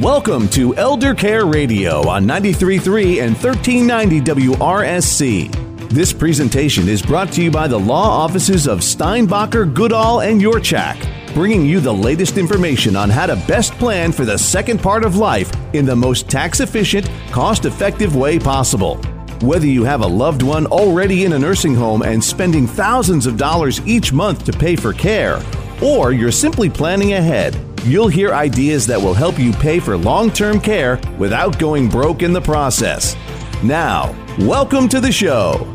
Welcome to Elder Care Radio on 93.3 and 1390 WRSC. This presentation is brought to you by the law offices of Steinbacher, Goodall, and Yurchak, bringing you the latest information on how to best plan for the second part of life in the most tax efficient, cost effective way possible. Whether you have a loved one already in a nursing home and spending thousands of dollars each month to pay for care, or you're simply planning ahead, you'll hear ideas that will help you pay for long term care without going broke in the process. Now, welcome to the show.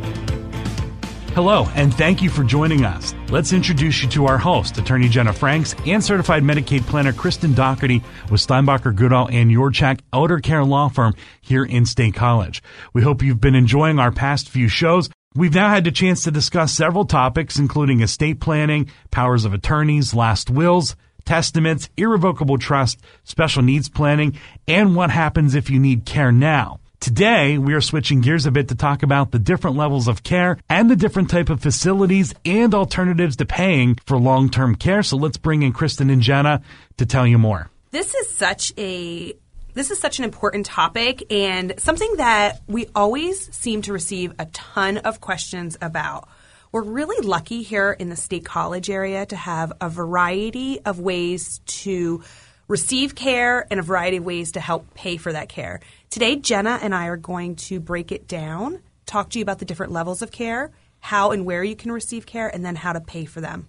Hello, and thank you for joining us. Let's introduce you to our host, Attorney Jenna Franks, and Certified Medicaid Planner Kristen Doherty with Steinbacher Goodall and Yurchak Elder Care Law Firm here in State College. We hope you've been enjoying our past few shows. We've now had the chance to discuss several topics, including estate planning, powers of attorneys, last wills, testaments, irrevocable trust, special needs planning, and what happens if you need care now. Today, we are switching gears a bit to talk about the different levels of care and the different type of facilities and alternatives to paying for long-term care. So let's bring in Kristen and Jenna to tell you more. This is such a this is such an important topic and something that we always seem to receive a ton of questions about. We're really lucky here in the State College area to have a variety of ways to receive care and a variety of ways to help pay for that care. Today, Jenna and I are going to break it down, talk to you about the different levels of care, how and where you can receive care, and then how to pay for them.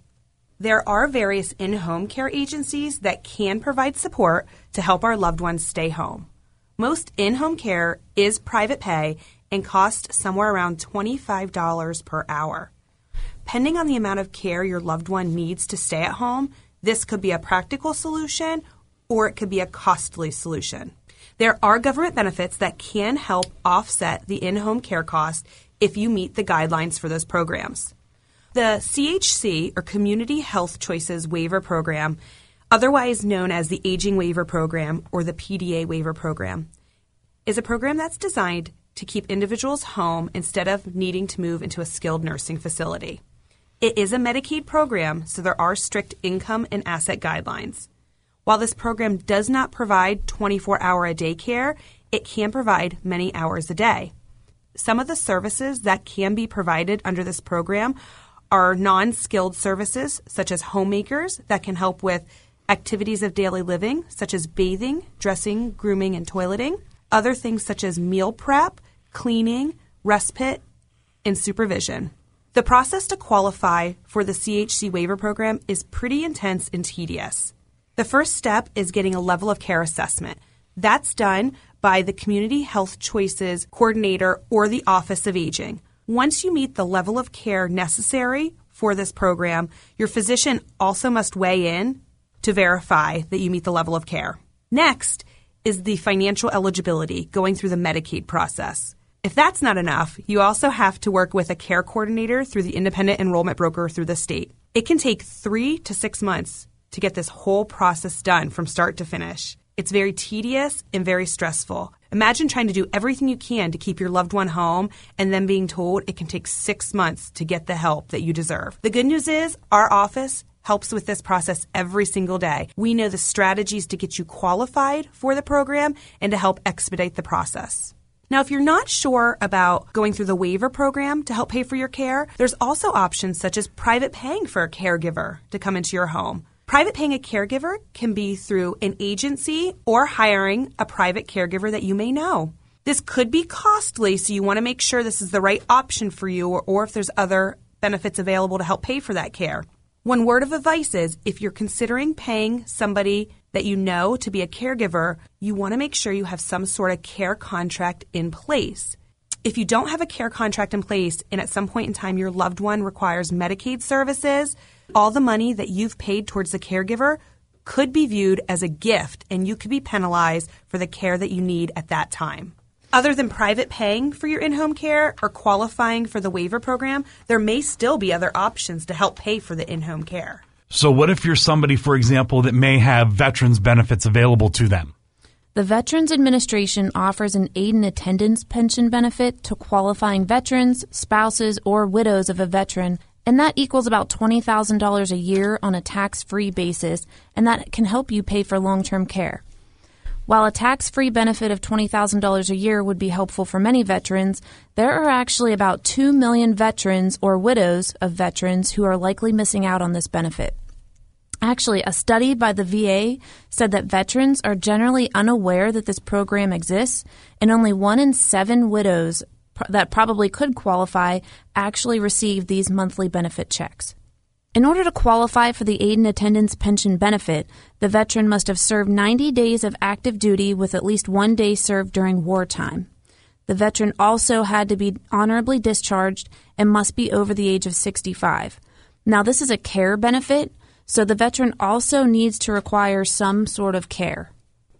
There are various in home care agencies that can provide support to help our loved ones stay home. Most in home care is private pay and costs somewhere around $25 per hour. Pending on the amount of care your loved one needs to stay at home, this could be a practical solution or it could be a costly solution. There are government benefits that can help offset the in home care cost if you meet the guidelines for those programs. The CHC, or Community Health Choices Waiver Program, otherwise known as the Aging Waiver Program or the PDA Waiver Program, is a program that's designed to keep individuals home instead of needing to move into a skilled nursing facility. It is a Medicaid program, so there are strict income and asset guidelines. While this program does not provide 24 hour a day care, it can provide many hours a day. Some of the services that can be provided under this program are non skilled services, such as homemakers that can help with activities of daily living, such as bathing, dressing, grooming, and toileting. Other things such as meal prep, cleaning, respite, and supervision. The process to qualify for the CHC waiver program is pretty intense and tedious. The first step is getting a level of care assessment. That's done by the Community Health Choices Coordinator or the Office of Aging. Once you meet the level of care necessary for this program, your physician also must weigh in to verify that you meet the level of care. Next is the financial eligibility going through the Medicaid process. If that's not enough, you also have to work with a care coordinator through the independent enrollment broker through the state. It can take three to six months to get this whole process done from start to finish. It's very tedious and very stressful. Imagine trying to do everything you can to keep your loved one home and then being told it can take six months to get the help that you deserve. The good news is our office helps with this process every single day. We know the strategies to get you qualified for the program and to help expedite the process. Now, if you're not sure about going through the waiver program to help pay for your care, there's also options such as private paying for a caregiver to come into your home. Private paying a caregiver can be through an agency or hiring a private caregiver that you may know. This could be costly, so you want to make sure this is the right option for you or, or if there's other benefits available to help pay for that care. One word of advice is if you're considering paying somebody that you know to be a caregiver, you want to make sure you have some sort of care contract in place. If you don't have a care contract in place and at some point in time your loved one requires Medicaid services, all the money that you've paid towards the caregiver could be viewed as a gift and you could be penalized for the care that you need at that time. Other than private paying for your in home care or qualifying for the waiver program, there may still be other options to help pay for the in home care. So, what if you're somebody, for example, that may have veterans benefits available to them? The Veterans Administration offers an aid and attendance pension benefit to qualifying veterans, spouses, or widows of a veteran and that equals about $20,000 a year on a tax free basis, and that can help you pay for long term care. While a tax free benefit of $20,000 a year would be helpful for many veterans, there are actually about 2 million veterans or widows of veterans who are likely missing out on this benefit. Actually, a study by the VA said that veterans are generally unaware that this program exists, and only one in seven widows that probably could qualify actually receive these monthly benefit checks. In order to qualify for the aid and attendance pension benefit, the veteran must have served 90 days of active duty with at least one day served during wartime. The veteran also had to be honorably discharged and must be over the age of 65. Now, this is a care benefit, so the veteran also needs to require some sort of care.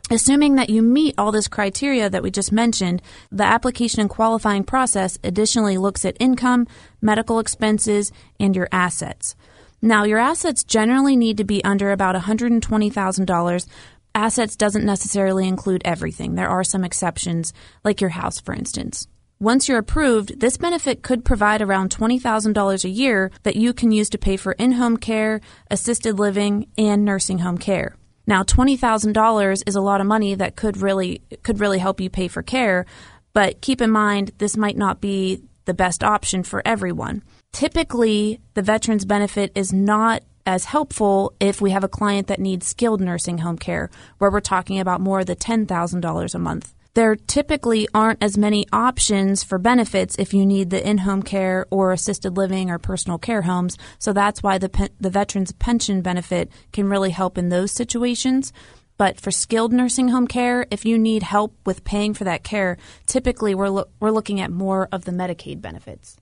Assuming that you meet all this criteria that we just mentioned, the application and qualifying process additionally looks at income, medical expenses, and your assets. Now, your assets generally need to be under about $120,000. Assets doesn't necessarily include everything. There are some exceptions, like your house, for instance. Once you're approved, this benefit could provide around $20,000 a year that you can use to pay for in home care, assisted living, and nursing home care. Now, $20,000 is a lot of money that could really could really help you pay for care, but keep in mind this might not be the best option for everyone. Typically, the veterans benefit is not as helpful if we have a client that needs skilled nursing home care, where we're talking about more the $10,000 a month. There typically aren't as many options for benefits if you need the in-home care or assisted living or personal care homes. So that's why the the veterans pension benefit can really help in those situations. But for skilled nursing home care, if you need help with paying for that care, typically we're lo- we're looking at more of the Medicaid benefits.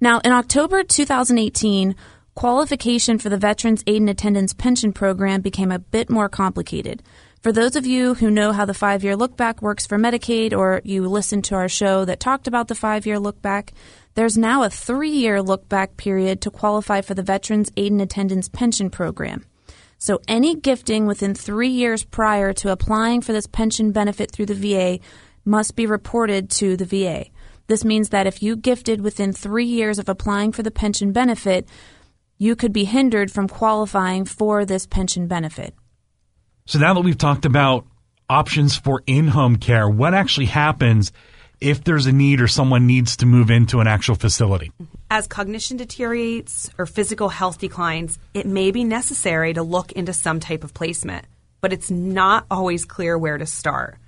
Now, in October 2018, qualification for the Veterans Aid and Attendance Pension Program became a bit more complicated. For those of you who know how the five year look back works for Medicaid, or you listened to our show that talked about the five year look back, there's now a three year look back period to qualify for the Veterans Aid and Attendance Pension Program. So any gifting within three years prior to applying for this pension benefit through the VA must be reported to the VA. This means that if you gifted within three years of applying for the pension benefit, you could be hindered from qualifying for this pension benefit. So now that we've talked about options for in home care, what actually happens if there's a need or someone needs to move into an actual facility? As cognition deteriorates or physical health declines, it may be necessary to look into some type of placement, but it's not always clear where to start.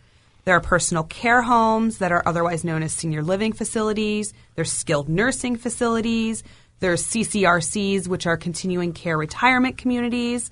There are personal care homes that are otherwise known as senior living facilities. There's skilled nursing facilities. There's CCRCs, which are continuing care retirement communities.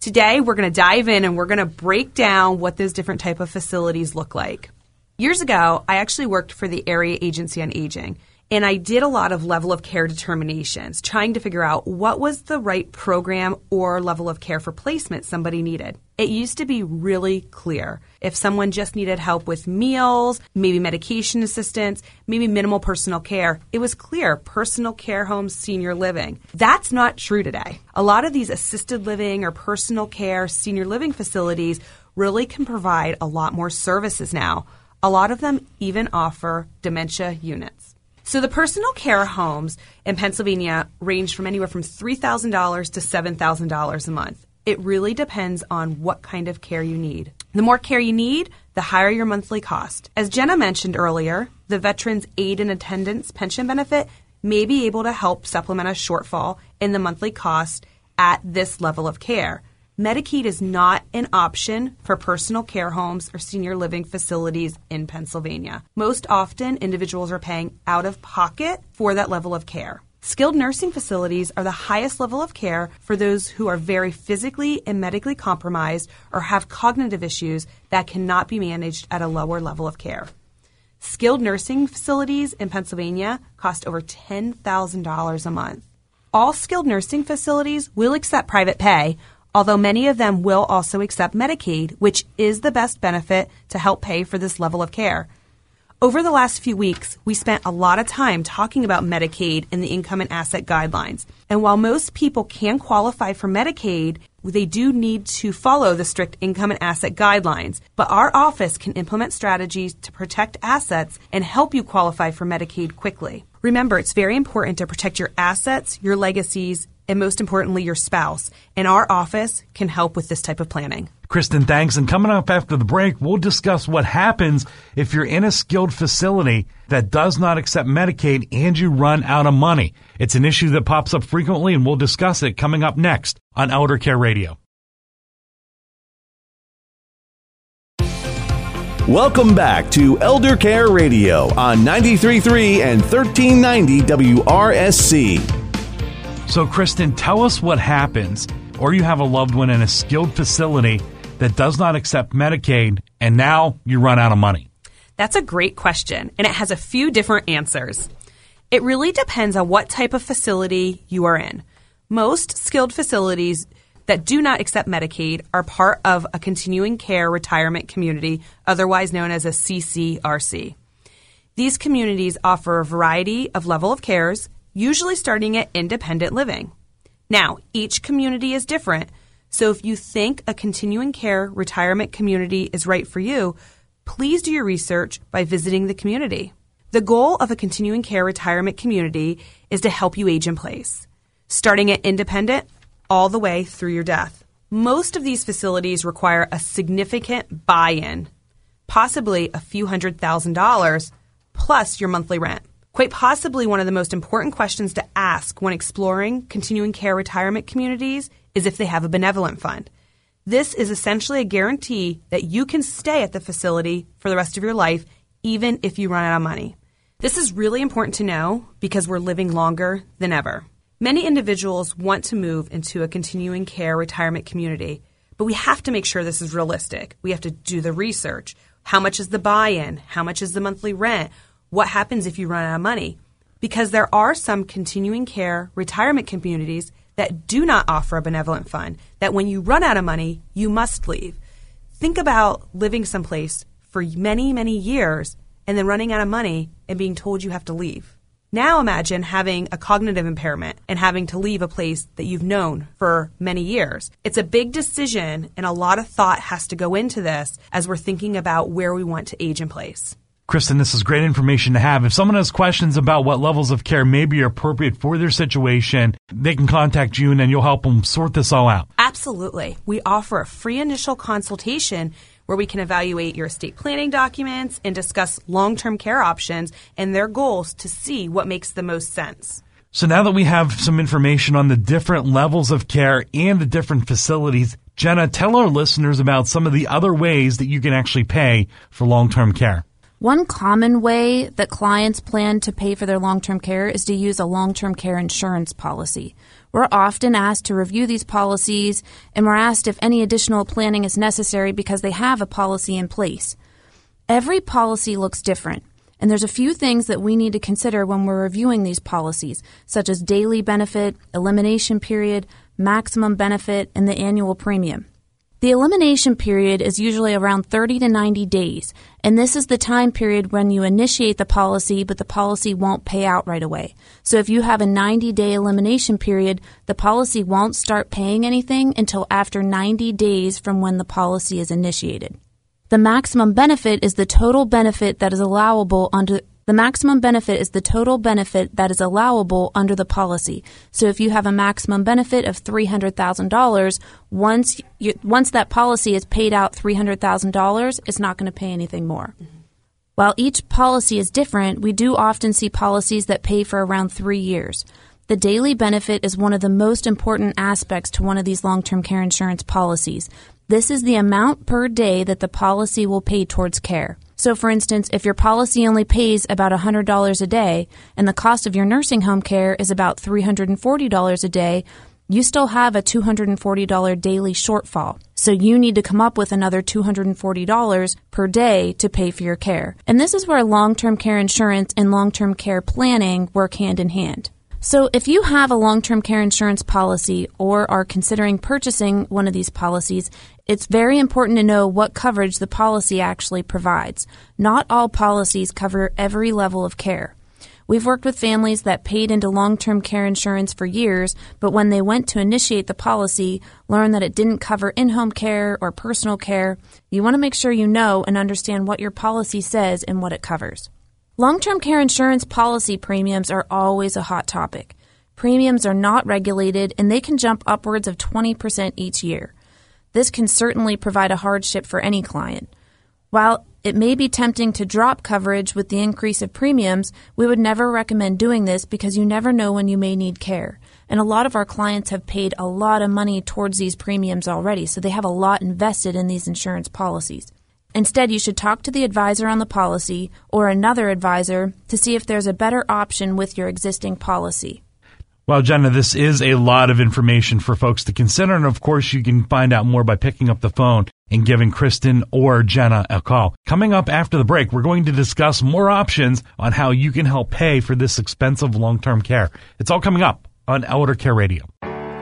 Today, we're going to dive in and we're going to break down what those different type of facilities look like. Years ago, I actually worked for the Area Agency on Aging, and I did a lot of level of care determinations, trying to figure out what was the right program or level of care for placement somebody needed. It used to be really clear. If someone just needed help with meals, maybe medication assistance, maybe minimal personal care, it was clear personal care homes, senior living. That's not true today. A lot of these assisted living or personal care, senior living facilities really can provide a lot more services now. A lot of them even offer dementia units. So the personal care homes in Pennsylvania range from anywhere from $3,000 to $7,000 a month. It really depends on what kind of care you need. The more care you need, the higher your monthly cost. As Jenna mentioned earlier, the Veterans Aid and Attendance pension benefit may be able to help supplement a shortfall in the monthly cost at this level of care. Medicaid is not an option for personal care homes or senior living facilities in Pennsylvania. Most often, individuals are paying out of pocket for that level of care. Skilled nursing facilities are the highest level of care for those who are very physically and medically compromised or have cognitive issues that cannot be managed at a lower level of care. Skilled nursing facilities in Pennsylvania cost over $10,000 a month. All skilled nursing facilities will accept private pay, although many of them will also accept Medicaid, which is the best benefit to help pay for this level of care. Over the last few weeks, we spent a lot of time talking about Medicaid and the income and asset guidelines. And while most people can qualify for Medicaid, they do need to follow the strict income and asset guidelines. But our office can implement strategies to protect assets and help you qualify for Medicaid quickly. Remember, it's very important to protect your assets, your legacies, and most importantly, your spouse. And our office can help with this type of planning. Kristen, thanks. And coming up after the break, we'll discuss what happens if you're in a skilled facility that does not accept Medicaid and you run out of money. It's an issue that pops up frequently, and we'll discuss it coming up next on Elder Care Radio. Welcome back to Elder Care Radio on 93.3 and 1390 WRSC. So, Kristen, tell us what happens, or you have a loved one in a skilled facility that does not accept Medicaid, and now you run out of money. That's a great question, and it has a few different answers. It really depends on what type of facility you are in. Most skilled facilities that do not accept Medicaid are part of a continuing care retirement community, otherwise known as a CCRC. These communities offer a variety of level of cares, usually starting at independent living. Now, each community is different, so if you think a continuing care retirement community is right for you, please do your research by visiting the community. The goal of a continuing care retirement community is to help you age in place, starting at independent all the way through your death. Most of these facilities require a significant buy in, possibly a few hundred thousand dollars, plus your monthly rent. Quite possibly one of the most important questions to ask when exploring continuing care retirement communities is if they have a benevolent fund. This is essentially a guarantee that you can stay at the facility for the rest of your life, even if you run out of money. This is really important to know because we're living longer than ever. Many individuals want to move into a continuing care retirement community, but we have to make sure this is realistic. We have to do the research. How much is the buy in? How much is the monthly rent? What happens if you run out of money? Because there are some continuing care retirement communities that do not offer a benevolent fund, that when you run out of money, you must leave. Think about living someplace for many, many years and then running out of money and being told you have to leave. Now imagine having a cognitive impairment and having to leave a place that you've known for many years. It's a big decision, and a lot of thought has to go into this as we're thinking about where we want to age in place. Kristen, this is great information to have. If someone has questions about what levels of care may be appropriate for their situation, they can contact you and then you'll help them sort this all out. Absolutely. We offer a free initial consultation where we can evaluate your estate planning documents and discuss long term care options and their goals to see what makes the most sense. So now that we have some information on the different levels of care and the different facilities, Jenna, tell our listeners about some of the other ways that you can actually pay for long term care. One common way that clients plan to pay for their long term care is to use a long term care insurance policy. We're often asked to review these policies and we're asked if any additional planning is necessary because they have a policy in place. Every policy looks different. And there's a few things that we need to consider when we're reviewing these policies, such as daily benefit, elimination period, maximum benefit, and the annual premium. The elimination period is usually around 30 to 90 days, and this is the time period when you initiate the policy, but the policy won't pay out right away. So if you have a 90 day elimination period, the policy won't start paying anything until after 90 days from when the policy is initiated. The maximum benefit is the total benefit that is allowable under the maximum benefit is the total benefit that is allowable under the policy. So if you have a maximum benefit of $300,000, once once that policy is paid out $300,000, it's not going to pay anything more. Mm-hmm. While each policy is different, we do often see policies that pay for around 3 years. The daily benefit is one of the most important aspects to one of these long-term care insurance policies. This is the amount per day that the policy will pay towards care. So, for instance, if your policy only pays about $100 a day and the cost of your nursing home care is about $340 a day, you still have a $240 daily shortfall. So you need to come up with another $240 per day to pay for your care. And this is where long-term care insurance and long-term care planning work hand in hand. So, if you have a long term care insurance policy or are considering purchasing one of these policies, it's very important to know what coverage the policy actually provides. Not all policies cover every level of care. We've worked with families that paid into long term care insurance for years, but when they went to initiate the policy, learned that it didn't cover in home care or personal care. You want to make sure you know and understand what your policy says and what it covers. Long term care insurance policy premiums are always a hot topic. Premiums are not regulated and they can jump upwards of 20% each year. This can certainly provide a hardship for any client. While it may be tempting to drop coverage with the increase of premiums, we would never recommend doing this because you never know when you may need care. And a lot of our clients have paid a lot of money towards these premiums already, so they have a lot invested in these insurance policies. Instead, you should talk to the advisor on the policy or another advisor to see if there's a better option with your existing policy. Well, Jenna, this is a lot of information for folks to consider. And of course, you can find out more by picking up the phone and giving Kristen or Jenna a call. Coming up after the break, we're going to discuss more options on how you can help pay for this expensive long-term care. It's all coming up on Elder Care Radio.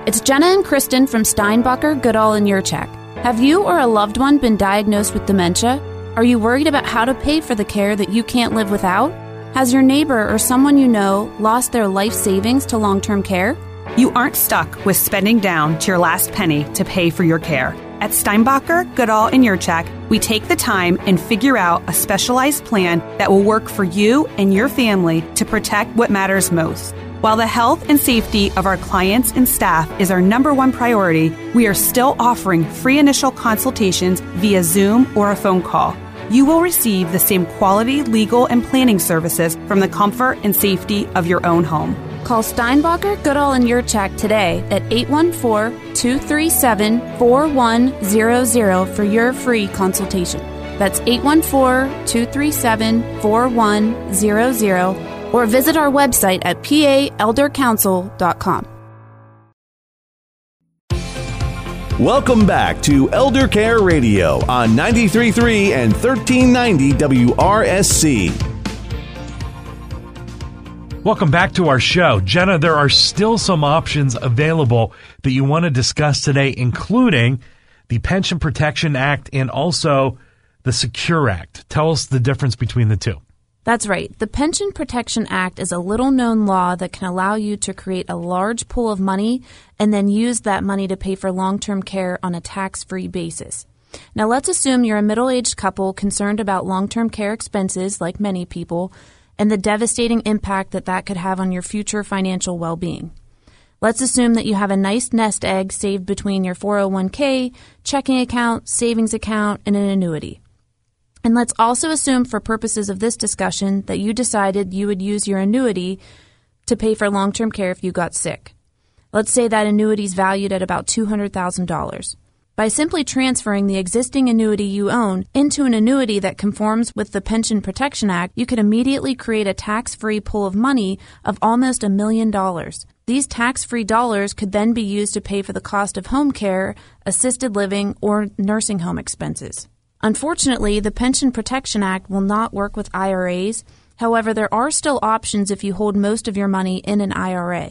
It's Jenna and Kristen from Steinbacher, Goodall, and Yurchak. Have you or a loved one been diagnosed with dementia? Are you worried about how to pay for the care that you can't live without? Has your neighbor or someone you know lost their life savings to long term care? You aren't stuck with spending down to your last penny to pay for your care. At Steinbacher, Goodall, and Yurchak, we take the time and figure out a specialized plan that will work for you and your family to protect what matters most. While the health and safety of our clients and staff is our number one priority, we are still offering free initial consultations via Zoom or a phone call. You will receive the same quality legal and planning services from the comfort and safety of your own home. Call Steinbacher, Goodall, and Yurchak today at 814-237-4100 for your free consultation. That's 814-237-4100 or visit our website at paeldercouncil.com. Welcome back to Elder Care Radio on 93.3 and 1390 WRSC. Welcome back to our show. Jenna, there are still some options available that you want to discuss today, including the Pension Protection Act and also the Secure Act. Tell us the difference between the two. That's right. The Pension Protection Act is a little known law that can allow you to create a large pool of money and then use that money to pay for long term care on a tax free basis. Now, let's assume you're a middle aged couple concerned about long term care expenses, like many people, and the devastating impact that that could have on your future financial well being. Let's assume that you have a nice nest egg saved between your 401k, checking account, savings account, and an annuity. And let's also assume, for purposes of this discussion, that you decided you would use your annuity to pay for long term care if you got sick. Let's say that annuity is valued at about $200,000. By simply transferring the existing annuity you own into an annuity that conforms with the Pension Protection Act, you could immediately create a tax free pool of money of almost a million dollars. These tax free dollars could then be used to pay for the cost of home care, assisted living, or nursing home expenses. Unfortunately, the Pension Protection Act will not work with IRAs. However, there are still options if you hold most of your money in an IRA.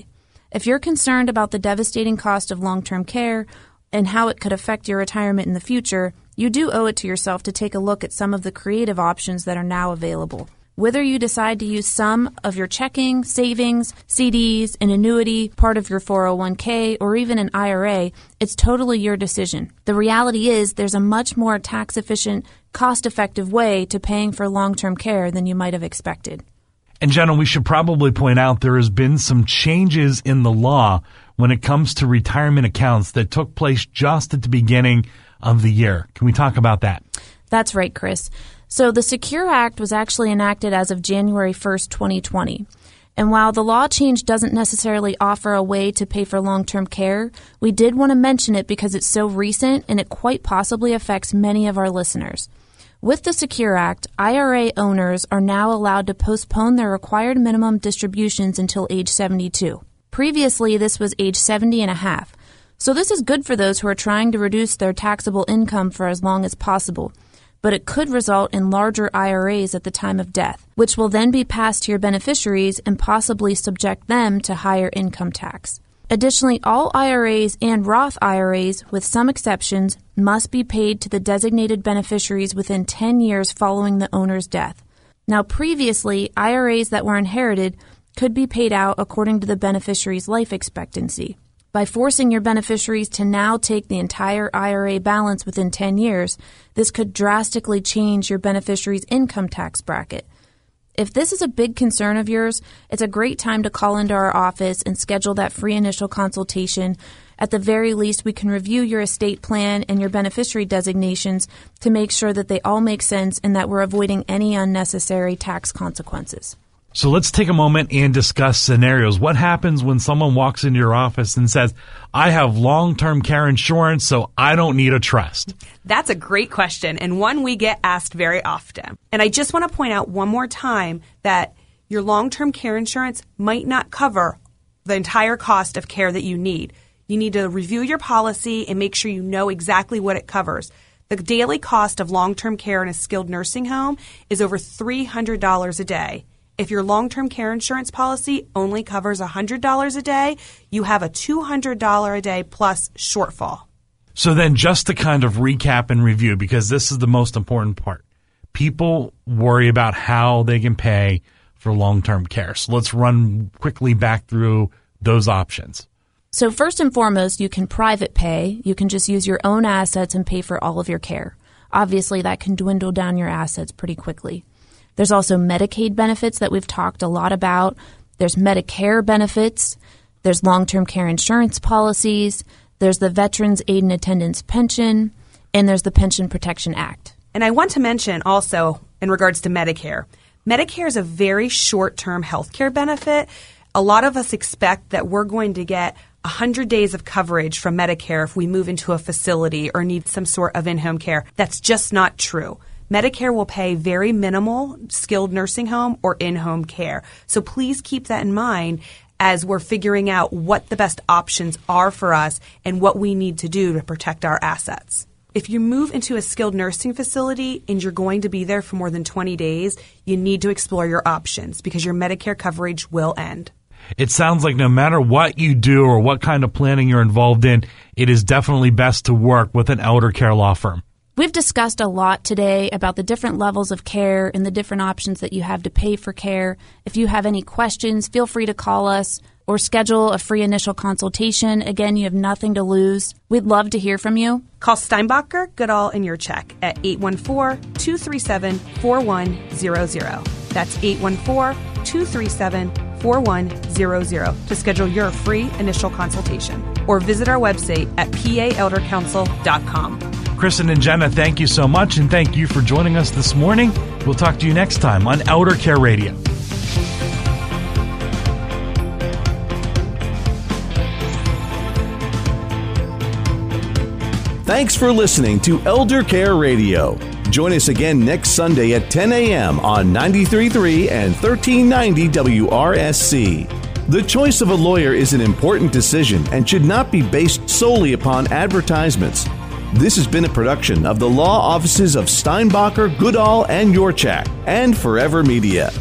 If you're concerned about the devastating cost of long term care and how it could affect your retirement in the future, you do owe it to yourself to take a look at some of the creative options that are now available. Whether you decide to use some of your checking, savings, CDs, an annuity, part of your 401k, or even an IRA, it's totally your decision. The reality is there's a much more tax efficient, cost effective way to paying for long term care than you might have expected. And Jenna, we should probably point out there has been some changes in the law when it comes to retirement accounts that took place just at the beginning of the year. Can we talk about that? That's right, Chris. So the Secure Act was actually enacted as of January 1st, 2020. And while the law change doesn't necessarily offer a way to pay for long term care, we did want to mention it because it's so recent and it quite possibly affects many of our listeners. With the Secure Act, IRA owners are now allowed to postpone their required minimum distributions until age 72. Previously, this was age 70 and a half. So this is good for those who are trying to reduce their taxable income for as long as possible but it could result in larger IRAs at the time of death, which will then be passed to your beneficiaries and possibly subject them to higher income tax. Additionally, all IRAs and Roth IRAs, with some exceptions, must be paid to the designated beneficiaries within 10 years following the owner's death. Now, previously, IRAs that were inherited could be paid out according to the beneficiary's life expectancy. By forcing your beneficiaries to now take the entire IRA balance within 10 years, this could drastically change your beneficiary's income tax bracket. If this is a big concern of yours, it's a great time to call into our office and schedule that free initial consultation At the very least, we can review your estate plan and your beneficiary designations to make sure that they all make sense and that we're avoiding any unnecessary tax consequences. So let's take a moment and discuss scenarios. What happens when someone walks into your office and says, I have long term care insurance, so I don't need a trust? That's a great question and one we get asked very often. And I just want to point out one more time that your long term care insurance might not cover the entire cost of care that you need. You need to review your policy and make sure you know exactly what it covers. The daily cost of long term care in a skilled nursing home is over $300 a day. If your long term care insurance policy only covers $100 a day, you have a $200 a day plus shortfall. So then, just to kind of recap and review, because this is the most important part, people worry about how they can pay for long term care. So let's run quickly back through those options. So, first and foremost, you can private pay. You can just use your own assets and pay for all of your care. Obviously, that can dwindle down your assets pretty quickly. There's also Medicaid benefits that we've talked a lot about. There's Medicare benefits. There's long term care insurance policies. There's the Veterans Aid and Attendance Pension. And there's the Pension Protection Act. And I want to mention also, in regards to Medicare, Medicare is a very short term health care benefit. A lot of us expect that we're going to get 100 days of coverage from Medicare if we move into a facility or need some sort of in home care. That's just not true. Medicare will pay very minimal skilled nursing home or in home care. So please keep that in mind as we're figuring out what the best options are for us and what we need to do to protect our assets. If you move into a skilled nursing facility and you're going to be there for more than 20 days, you need to explore your options because your Medicare coverage will end. It sounds like no matter what you do or what kind of planning you're involved in, it is definitely best to work with an elder care law firm. We've discussed a lot today about the different levels of care and the different options that you have to pay for care. If you have any questions, feel free to call us or schedule a free initial consultation. Again, you have nothing to lose. We'd love to hear from you. Call Steinbacher, Goodall, and Yurchak at 814-237-4100. That's 814-237-4100 to schedule your free initial consultation or visit our website at paeldercouncil.com. Kristen and Jenna, thank you so much, and thank you for joining us this morning. We'll talk to you next time on Elder Care Radio. Thanks for listening to Elder Care Radio. Join us again next Sunday at 10 a.m. on 93.3 and 1390 WRSC. The choice of a lawyer is an important decision and should not be based solely upon advertisements. This has been a production of the law offices of Steinbacher, Goodall, and Yurchak, and Forever Media.